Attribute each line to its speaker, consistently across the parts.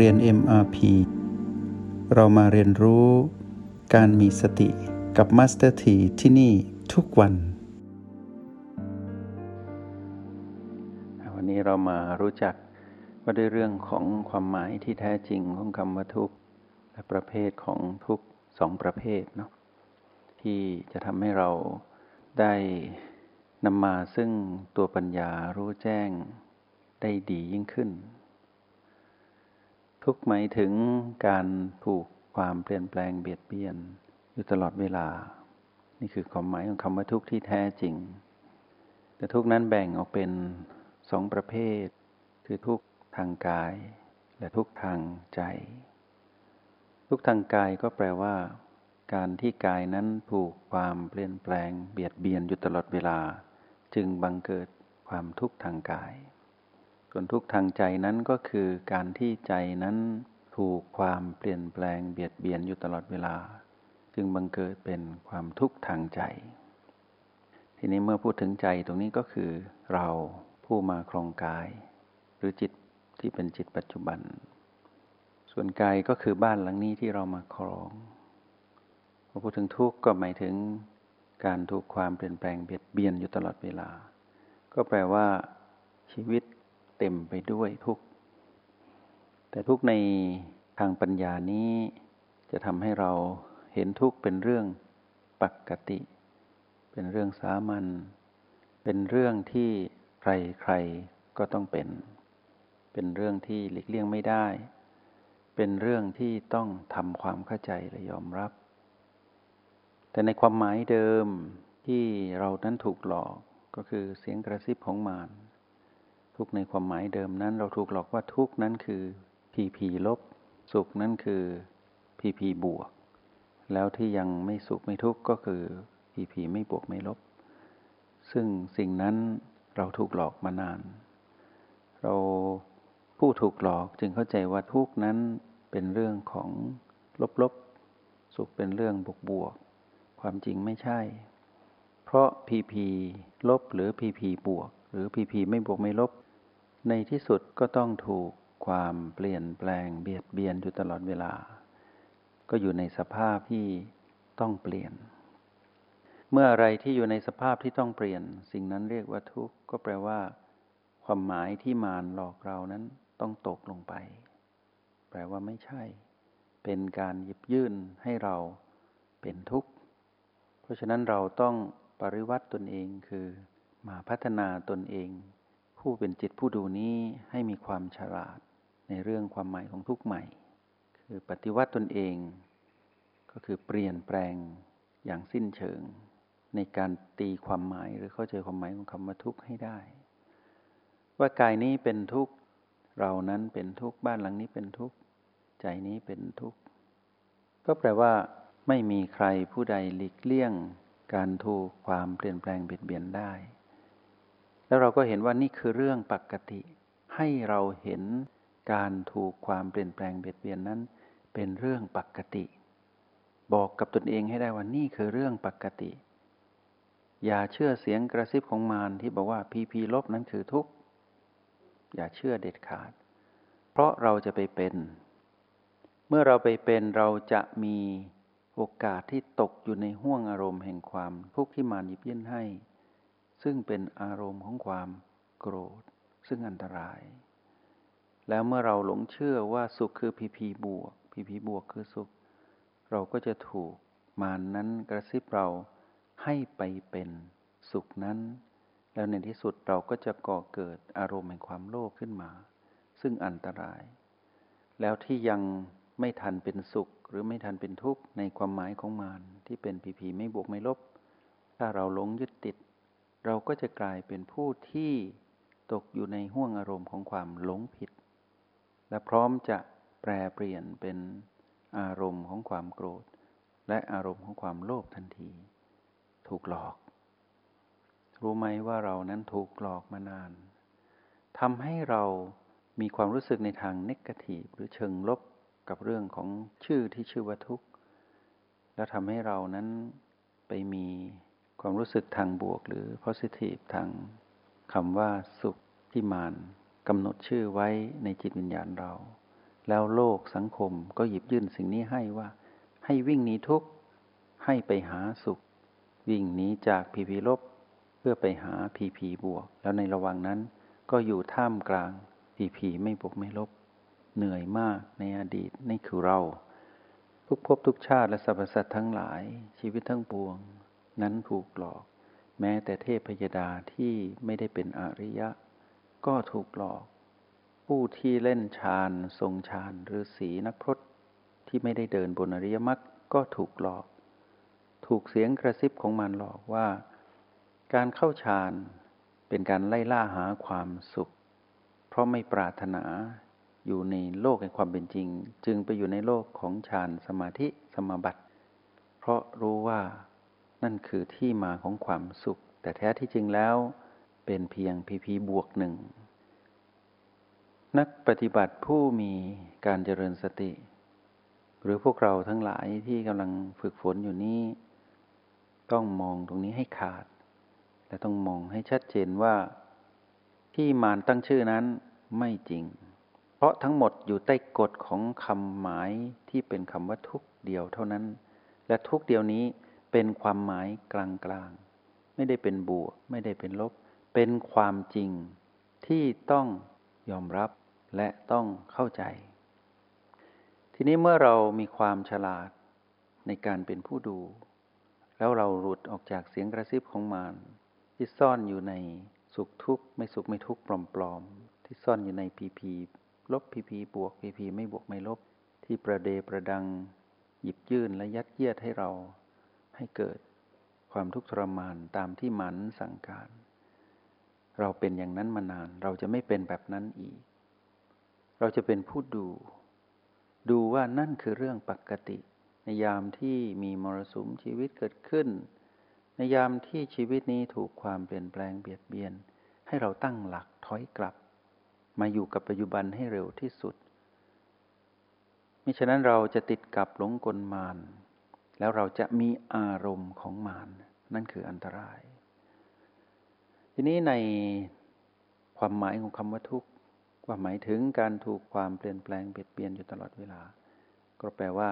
Speaker 1: เรียน MRP เรามาเรียนรู้การมีสติกับ Master T ที่ที่นี่ทุกวัน วันนี้เรามารู้จักว่าด้วยเรื่องของความหมายที่แท้จริงของคำว่าทุกข์และประเภทของทุกข์สองประเภทเนาะที่จะทำให้เราได้นำมาซึ่งตัวปัญญารู้แจ้งได้ดียิ่งขึ้น ทุกหมายถึงการถูกความเปลี่ยนแปลงเบียดเบียนอยู่ตลอดเวลา นี่คือความหมายของคำว่าทุกข์ที่แท้จริง แต่ทุกนั้นแบ่งออกเป็นสองประเภท คือทุกทางกาย และทุกทางใจ ทุกทางกายก็แปลว่า การที่กายนั้นถูกความเปลี่ยนแปลงเบียดเบียนอยู่ตลอดเวลา จึงบังเกิดความทุกข์ทางกาย ส่วนทุกข์ทางใจนั้นก็คือการที่ใจนั้นถูกความเปลี่ยนแปลงเบียดเบียนอยู่ตลอดเวลา จึงบังเกิดเป็นความทุกข์ทางใจ ทีนี้เมื่อพูดถึงใจตรงนี้ก็คือ เราผู้มาครองกาย หรือจิตที่เป็นจิตปัจจุบัน ส่วนกายก็คือบ้านหลังนี้ที่เรามาครองพอพูดถึงทุกข์ก็หมายถึงการถูกความเปลี่ยนแปลงเบียดเบียนอยู่ตลอดเวลา ก็แปลว่าชีวิต เต็มไปด้วยทุกข์ แต่ทุกข์ในทางปัญญานี้จะทำให้เราเห็นทุกข์เป็นเรื่องปกติ เป็นเรื่องสามัญ เป็นเรื่องที่ใครใครก็ต้องเป็น เป็นเรื่องที่หลีกเลี่ยงไม่ได้ เป็นเรื่องที่ต้องทำความเข้าใจและยอมรับ แต่ในความหมายเดิมที่เรานั้นถูกหลอกก็คือเสียงกระซิบของมาร ทุกในความหมายเดิมนั้น เราถูกหลอกว่าทุกนั้นคือพีพีลบ สุขนั้นคือพีพีบวก แล้วที่ยังไม่สุขไม่ทุกข์ก็คือพีพีไม่บวกไม่ลบ ซึ่งสิ่งนั้นเราถูกหลอกมานาน เราผู้ถูกหลอกจึงเข้าใจว่าทุกนั้นเป็นเรื่องของลบลบสุขเป็นเรื่องบวกบวก ความจริงไม่ใช่ เพราะพีพีลบหรือพีพีบวก หรือพีพีไม่บวกไม่ลบ ในที่สุดก็ต้องถูกความเปลี่ยนแปลงเบียดเบียนอยู่ตลอดเวลา ก็อยู่ในสภาพที่ต้องเปลี่ยน เมื่ออะไรที่อยู่ในสภาพที่ต้องเปลี่ยน สิ่งนั้นเรียกว่าทุกข์ก็แปลว่า ความหมายที่มารหลอกเรานั้นต้องตกลงไป แปลว่าไม่ใช่ เป็นการหยิบยื่นให้เราเป็นทุกข์ เพราะฉะนั้นเราต้องปริวัติตนเองคือมาพัฒนาตนเอง ผู้เป็นจิตผู้ดูนี้ให้มีความฉลาดในเรื่องความหมายของทุกใหม่ คือปฏิวัติตนเอง ก็คือเปลี่ยนแปลงอย่างสิ้นเชิง ในการตีความหมายหรือเข้าใจความหมายของคำว่าทุกข์ให้ได้ ว่ากายนี้เป็นทุกข์เรานั้นเป็นทุกข์บ้านหลังนี้เป็นทุกข์ใจนี้เป็นทุกข์ก็แปลว่า ไม่มีใครผู้ใดหลีกเลี่ยง การถูกความเปลี่ยนแปลงเบียดเบียนได้ แล้วเราก็เห็นว่านี่คือเรื่องปกติ ให้เราเห็นการถูกความเปลี่ยนแปลงเบียดเบียนนั้น เป็นเรื่องปกติ บอกกับตนเองให้ได้ว่านี่คือเรื่องปกติ อย่าเชื่อเสียงกระซิบของมารที่บอกว่าพีพีลบนั้นคือทุกข์อย่าเชื่อเด็ดขาด เพราะเราจะไปเป็น เมื่อเราไปเป็นเราจะมีโอกาสที่ตกอยู่ในห่วงอารมณ์แห่งความทุกข์ที่มารหยิบยื่นให้ ซึ่งเป็นอารมณ์ของความโกรธ ซึ่งอันตราย แล้วเมื่อเราหลงเชื่อว่าสุขคือพีพีบวกพีพีบวกคือสุข เราก็จะถูกมานนั้นกระซิบเราให้ไปเป็นสุขนั้น แล้วในที่สุดเราก็จะก่อเกิดอารมณ์แห่งความโลภขึ้นมา ซึ่งอันตราย แล้วที่ยังไม่ทันเป็นสุขหรือไม่ทันเป็นทุกข์ในความหมายของมานที่เป็นพีพีไม่บวกไม่ลบ ถ้าเราหลงยึดติด เราก็จะกลายเป็นผู้ที่ตกอยู่ในห่วงอารมณ์ของความหลงผิด และพร้อมจะแปรเปลี่ยนเป็นอารมณ์ของความโกรธ และอารมณ์ของความโลภทันที ถูกหลอก รู้ไหมว่าเรานั้นถูกหลอกมานานทำให้เรามีความรู้สึกในทางเนกาทีฟหรือเชิงลบกับเรื่องของชื่อที่ชื่อว่าทุกข์ แล้วทำให้เรานั้นไปมี ความรู้สึกทางบวกหรือ positive ทางคำว่าสุขที่มานกำหนดชื่อไว้ในจิตวิญญาณเรา แล้วโลกสังคมก็หยิบยื่นสิ่งนี้ให้ว่า ให้วิ่งหนีทุกข์ให้ไปหาสุข วิ่งหนีจากพีพีลบ เพื่อไปหาพีพีบวก แล้วในระหว่างนั้นก็อยู่ท่ามกลางพีพีไม่บวกไม่ลบ เหนื่อยมากในอดีตนี่คือเรา ทุกภพทุกชาติและสรรพสัตว์ทั้งหลายชีวิตทั้งปวง นั้นถูกหลอก แม้แต่เทพยดาที่ไม่ได้เป็นอริยะ ก็ถูกหลอก ผู้ที่เล่นฌานทรงฌานหรือสีนักพรตที่ไม่ได้เดินบนอริยมรรคก็ถูกหลอก ถูกเสียงกระซิบของมันหลอกว่า การเข้าฌานเป็นการไล่ล่าหาความสุข เพราะไม่ปรารถนาอยู่ในโลกแห่งความเป็นจริง จึงไปอยู่ในโลกของฌานสมาธิสมาบัติ เพราะรู้ว่า นั่นคือที่มาของความสุข แต่แท้ที่จริงแล้วเป็นเพียงพีพีบวกหนึ่ง นักปฏิบัติผู้มีการเจริญสติ หรือพวกเราทั้งหลายที่กำลังฝึกฝนอยู่นี้ ต้องมองตรงนี้ให้ขาด และต้องมองให้ชัดเจนว่า ที่มารตั้งชื่อนั้นไม่จริง เพราะทั้งหมดอยู่ใต้กฎของคำหมายที่เป็นคำว่าทุกเดียวเท่านั้น และทุกเดียวนี้ เป็นความหมายกลางๆ ไม่ได้เป็นบวก ไม่ได้เป็นลบ เป็นความจริงที่ต้องยอมรับและต้องเข้าใจ ทีนี้เมื่อเรามีความฉลาดในการเป็นผู้ดู แล้วเราหลุดออกจากเสียงกระซิบของมารที่ซ่อนอยู่ในสุขทุกข์ไม่สุขไม่ทุกข์ปลอมๆ ที่ซ่อนอยู่ในพีพีลบพีพีบวกพีพีไม่บวกไม่ลบที่ประเดประดัง หยิบยื่นและยัดเยียดให้เรา ให้เกิดความทุกข์ทรมานตามที่มันสั่งการ เราเป็นอย่างนั้นมานาน เราจะไม่เป็นแบบนั้นอีก เราจะเป็นผู้ดู ดูว่านั่นคือเรื่องปกติ ในยามที่มีมรสุมชีวิตเกิดขึ้น ในยามที่ชีวิตนี้ถูกความเปลี่ยนแปลงเบียดเบียน ให้เราตั้งหลักถอยกลับ มาอยู่กับปัจจุบันให้เร็วที่สุดมิฉะนั้นเราจะติดกับหลงกลมาน แล้วเราจะมีอารมณ์ของมารนั่นคืออันตราย ทีนี้ในความหมายของคำว่าทุกข์ว่าหมายถึงการถูกความเปลี่ยนแปลงเปลี่ยนเปลี่ยนอยู่ตลอดเวลา ก็แปลว่า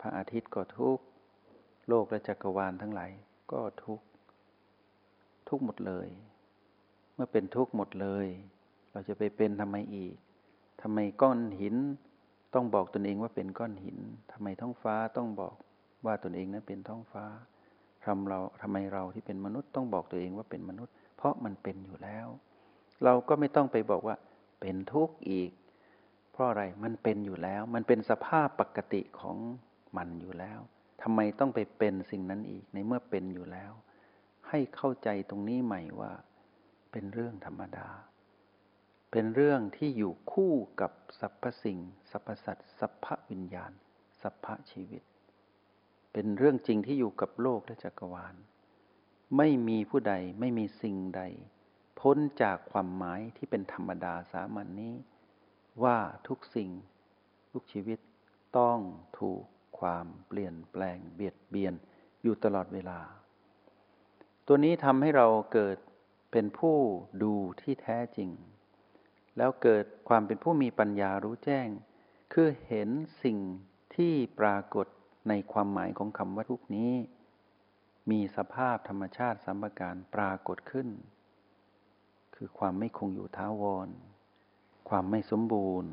Speaker 1: พระอาทิตย์ก็ทุกข์โลกและจักรวาลทั้งหลายก็ทุกข์ทุกหมดเลย เมื่อเป็นทุกข์หมดเลย เราจะไปเป็นทำไมอีกทำไมก้อนหิน ต้องบอกตนเองว่าเป็นก้อนหินทำไมท้องฟ้าต้องบอก ว่าตนเองนั้นเป็นท้องฟ้าทำเราทำไมเราที่เป็นมนุษย์ต้องบอกตัวเองว่าเป็นมนุษย์ เพราะมันเป็นอยู่แล้ว เราก็ไม่ต้องไปบอกว่าเป็นทุกข์อีก เพราะอะไรมันเป็นอยู่แล้ว มันเป็นสภาพปกติของมันอยู่แล้วทำไมต้องไปเป็นสิ่งนั้นอีกในเมื่อเป็นอยู่แล้ว ให้เข้าใจตรงนี้ใหม่ว่า เป็นเรื่องธรรมดา เป็นเรื่องที่อยู่คู่กับสรรพสิ่งสรรพสัตว์สรรพวิญญาณสรรพชีวิต เป็นเรื่องจริงที่อยู่กับโลกและจักรวาล ไม่มีผู้ใดไม่มีสิ่งใด พ้นจากความหมายที่เป็นธรรมดาสามัญนนี้ ว่าทุกสิ่ง ทุกชีวิตต้องถูกความเปลี่ยนแปลงเบียดเบียนอยู่ตลอดเวลา ตัวนี้ทำให้เราเกิดเป็นผู้ดูที่แท้จริง แล้วเกิดความเป็นผู้มีปัญญารู้แจ้ง คือเห็นสิ่งที่ปรากฏ ในความหมายของคำว่าทุกนี้ มีสภาพธรรมชาติสัมปการปรากฏขึ้น คือความไม่คงอยู่ท้าวร ความไม่สมบูรณ์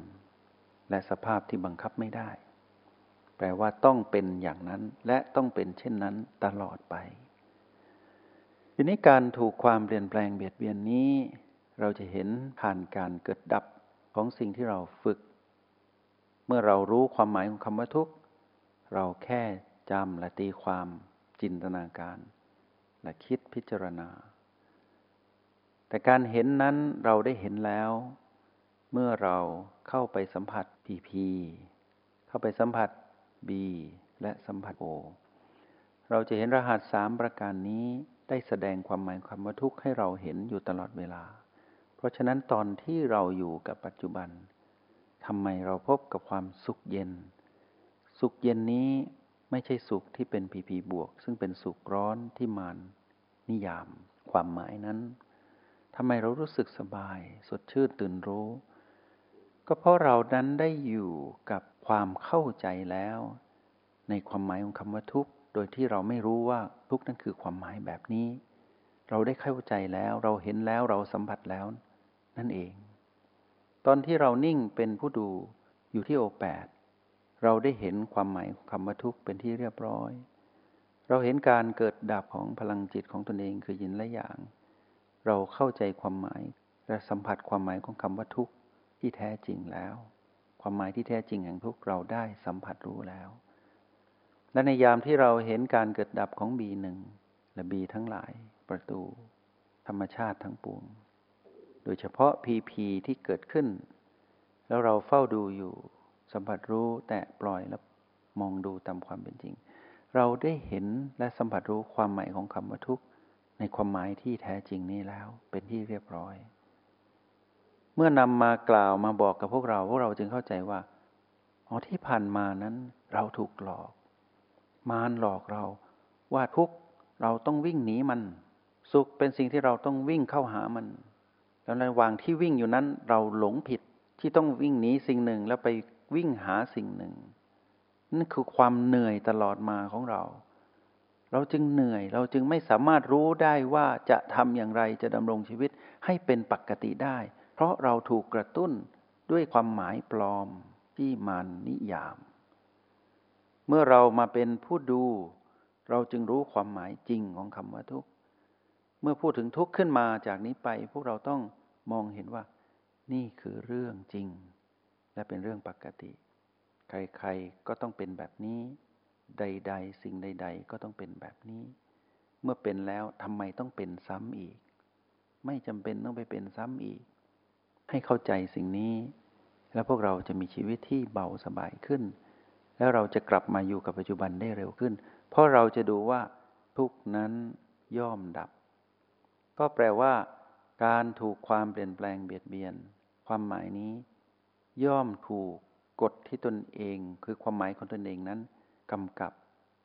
Speaker 1: และสภาพที่บังคับไม่ได้ แปลว่าต้องเป็นอย่างนั้นและต้องเป็นเช่นนั้นตลอดไป ทีนี้การถูกความเปลี่ยนแปลงเบียดเบียนนี้ เราจะเห็นผ่านการเกิดดับของสิ่งที่เราฝึก เมื่อเรารู้ความหมายของคำว่าทุกข์ เราแค่จำและตีความจินตนาการ และคิดพิจารณา แต่การเห็นนั้นเราได้เห็นแล้ว เมื่อเราเข้าไปสัมผัสพีพีเข้าไปสัมผัสบีและสัมผัสโอเราจะเห็นรหัสสามประการนี้ได้แสดงความหมายความว่าทุกข์ให้เราเห็นอยู่ตลอดเวลา เพราะฉะนั้นตอนที่เราอยู่กับปัจจุบันทำไมเราพบกับความสุขเย็น สุขเย็นนี้ไม่ใช่สุขที่เป็นพีพีบวก ซึ่งเป็นสุขร้อนที่มานนิยาม ความหมายนั้นทำไมเรารู้สึกสบาย สดชื่นตื่นรู้ ก็ก็เพราะเรานั้นได้อยู่กับความเข้าใจแล้ว ในความหมายของคำว่าทุกข์โดยที่เราไม่รู้ว่าทุกข์นั้นคือความหมายแบบนี้ เราได้เข้าใจแล้วเราเห็นแล้วเราสัมผัสแล้ว นั่นเอง ตอนที่เรานิ่งเป็นผู้ดูอยู่ที่โอแปด เราได้เห็นความหมายคำว่าทุกข์เป็นที่เรียบร้อย เราเห็นการเกิดดับของพลังจิตของตนเองคือยินและอย่าง เราเข้าใจความหมายและสัมผัสความหมายของคำว่าทุกข์ที่แท้จริงแล้ว ความหมายที่แท้จริงแห่งทุกข์เราได้สัมผัสรู้แล้ว และในยามที่เราเห็นการเกิดดับของบีหนึ่งและบีทั้งหลายประตู ธรรมชาติทั้งปวง โดยเฉพาะพีพีที่เกิดขึ้น แล้วเราเฝ้าดูอยู่ สัมผัสรู้แตะปล่อยแล้วมองดูตามความเป็นจริง เราได้เห็นและสัมผัสรู้ความหมายของคำว่าทุกข์ในความหมายที่แท้จริงนี้แล้วเป็นที่เรียบร้อย เมื่อนำมากล่าวมาบอกกับพวกเราพวกเราจึงเข้าใจว่าอ๋อที่ผ่านมานั้นเราถูกหลอก มารหลอกเราว่าทุกเราต้องวิ่งหนีมัน สุขเป็นสิ่งที่เราต้องวิ่งเข้าหามันแล้วในระหว่างที่วิ่งอยู่นั้นเราหลงผิดที่ต้องวิ่งหนีสิ่งหนึ่งแล้วไป วิ่งหาสิ่งหนึ่ง นั่นคือความเหนื่อยตลอดมาของเรา เราจึงเหนื่อยเราจึงไม่สามารถรู้ได้ว่าจะทำอย่างไรจะดำรงชีวิตให้เป็นปกติได้ เพราะเราถูกกระตุ้นด้วยความหมายปลอมที่มันนิยาม เมื่อเรามาเป็นผู้ดู เราจึงรู้ความหมายจริงของคำว่าทุกข์เมื่อพูดถึงทุกข์ขึ้นมาจากนี้ไป พวกเราต้องมองเห็นว่า นี่คือเรื่องจริง และเป็นเรื่องปกติ ใครๆก็ต้องเป็นแบบนี้ ใด ๆ สิ่งใด ๆ ก็ต้องเป็นแบบนี้ เมื่อเป็นแล้วทำไมต้องเป็นซ้ำอีก ไม่จำเป็นต้องไปเป็นซ้ำอีก ให้เข้าใจสิ่งนี้ แล้วพวกเราจะมีชีวิตที่เบาสบายขึ้น แล้วเราจะกลับมาอยู่กับปัจจุบันได้เร็วขึ้น เพราะเราจะดูว่าทุกนั้นย่อมดับ ก็แปลว่า การถูกความเปลี่ยนแปลงเบียดเบียน ความหมายนี้ ย่อมถูกกฎที่ตนเอง คือความหมายของตนเองนั้นกำกับ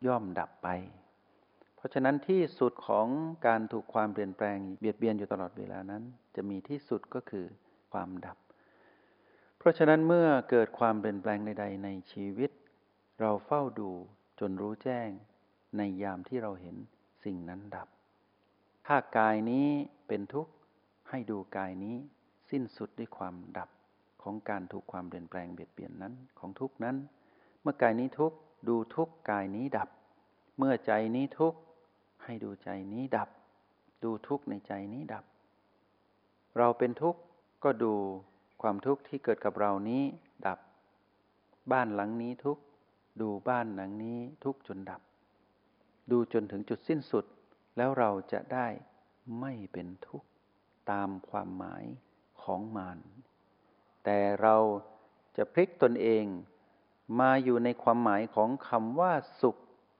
Speaker 1: ย่อมดับไป เพราะฉะนั้นที่สุดของการถูกความเปลี่ยนแปลงเบียดเบียนอยู่ตลอดเวลานั้น จะมีที่สุดก็คือความดับ เพราะฉะนั้นเมื่อเกิดความเปลี่ยนแปลงใด ๆ ในชีวิต เราเฝ้าดูจนรู้แจ้ง ในยามที่เราเห็นสิ่งนั้นดับ ถ้ากายนี้เป็นทุกข์ให้ดูกายนี้สิ้นสุดด้วยความดับ ของการถูกความเปลี่ยนแปลงเบียดเบียนนั้นของทุกนั้น เมื่อกายนี้ทุกดูทุกกายนี้ดับ เมื่อใจนี้ทุกให้ดูใจนี้ดับ ดูทุกในใจนี้ดับ เราเป็นทุกข์ก็ดูความทุกข์ที่เกิดกับเรานี้ดับ บ้านหลังนี้ทุกดูบ้านหลังนี้ทุกจนดับ ดูจนถึงจุดสิ้นสุด แล้วเราจะได้ไม่เป็นทุกข์ตามความหมายของมาร แต่เราจะพลิกตนเอง มาอยู่ในความหมายของคำว่าสุข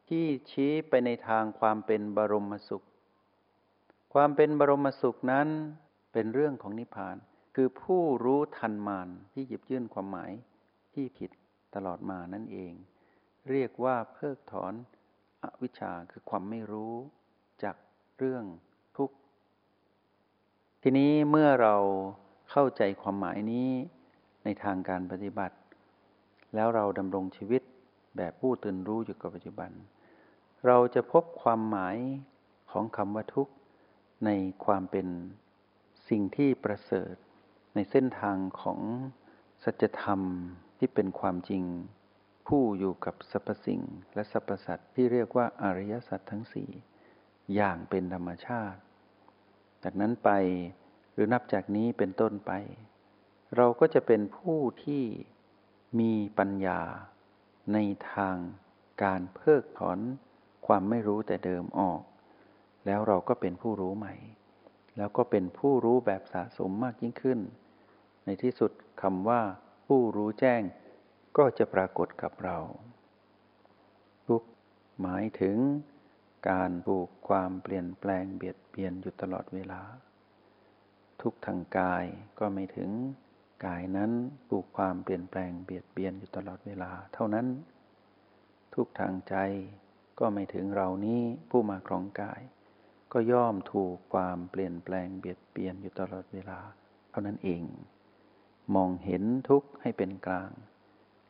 Speaker 1: ที่ชี้ไปในทางความเป็นบรมสุข ความเป็นบรมสุขนั้นเป็นเรื่องของนิพพาน คือผู้รู้ทันมานที่หยิบยื่นความหมายที่ผิดตลอดมานั่นเอง เรียกว่าเพิกถอนอวิชชาคือความไม่รู้จากเรื่องทุกข์ ทีนี้เมื่อเราเข้าใจความหมายนี้ ในทางการปฏิบัติ แล้วเราดำรงชีวิตแบบผู้ตื่นรู้อยู่กับปัจจุบัน เราจะพบความหมายของคำว่าทุกข์ในความเป็นสิ่งที่ประเสริฐ ในเส้นทางของสัจธรรมที่เป็นความจริง ผู้อยู่กับสรรพสิ่งและสรรพสัตว์ที่เรียกว่าอริยสัจทั้งสี่อย่างเป็นธรรมชาติ จากนั้นไปหรือนับจากนี้เป็นต้นไป เราก็จะเป็นผู้ที่มีปัญญาในทางการเพิกถอนความไม่รู้แต่เดิมออก แล้วเราก็เป็นผู้รู้ใหม่ แล้วก็เป็นผู้รู้แบบสะสมมากยิ่งขึ้น ในที่สุดคำว่า ผู้รู้แจ้ง ก็จะปรากฏกับเราทุกหมายถึงการถูกความเปลี่ยนแปลงเบียดเบียนอยู่ตลอดเวลา ทุกทางกายก็ไม่ถึง กายนั้นถูกความเปลี่ยนแปลงเบียดเบียนอยู่ตลอดเวลาเท่านั้น ทุกทางใจก็ไม่ถึงเรานี้ผู้มาครองกาย ก็ย่อมถูกความเปลี่ยนแปลงเบียดเบียนอยู่ตลอดเวลา เท่านั้นเอง มองเห็นทุกข์ให้เป็นกลาง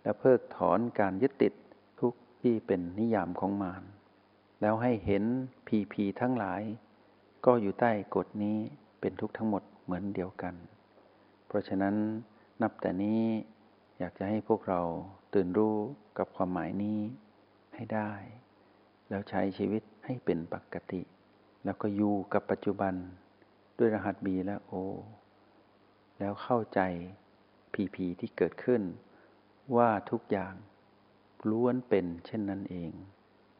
Speaker 1: และเพิกถอนการยึดติดทุกข์ที่เป็นนิยามของมารแล้วให้เห็นพีพีทั้งหลาย ก็อยู่ใต้กฎนี้เป็นทุกข์ทั้งหมดเหมือนเดียวกัน เพราะฉะนั้นนับแต่นี้อยากจะให้พวกเราตื่นรู้กับความหมายนี้ให้ได้ แล้วใช้ชีวิตให้เป็นปกติ แล้วก็อยู่กับปัจจุบันด้วยรหัสบีและโอแล้วเข้าใจพีพีที่เกิดขึ้น ว่าทุกอย่างล้วนเป็นเช่นนั้นเอง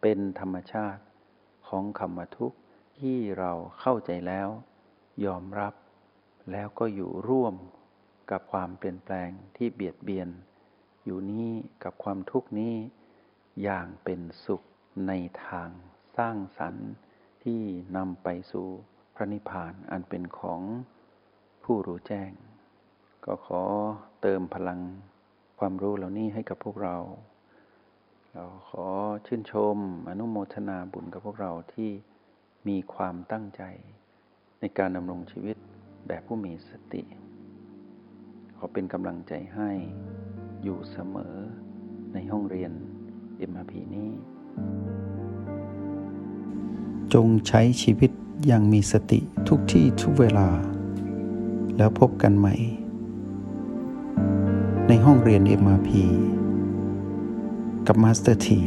Speaker 1: เป็นธรรมชาติของคำว่าทุกข์ที่เราเข้าใจแล้ว ยอมรับ แล้วก็อยู่ร่วมกับความเปลี่ยนแปลงที่เบียดเบียน อยู่นี้กับความทุกข์นี้ อย่างเป็นสุขในทางสร้างสรรค์ที่นำไปสู่พระนิพพานอันเป็นของผู้รู้แจ้ง ก็ขอเติมพลังความรู้เหล่านี้ให้กับพวกเรา เราขอชื่นชมอนุโมทนาบุญกับพวกเราที่มีความตั้งใจในการดำรงชีวิต แบบผู้มีสติ ขอเป็นกำลังใจให้อยู่เสมอในห้องเรียน MRP นี้
Speaker 2: จงใช้ชีวิตอย่างมีสติทุกที่ทุกเวลา แล้วพบกันใหม่ ในห้องเรียน MRP กับมาสเตอร์ที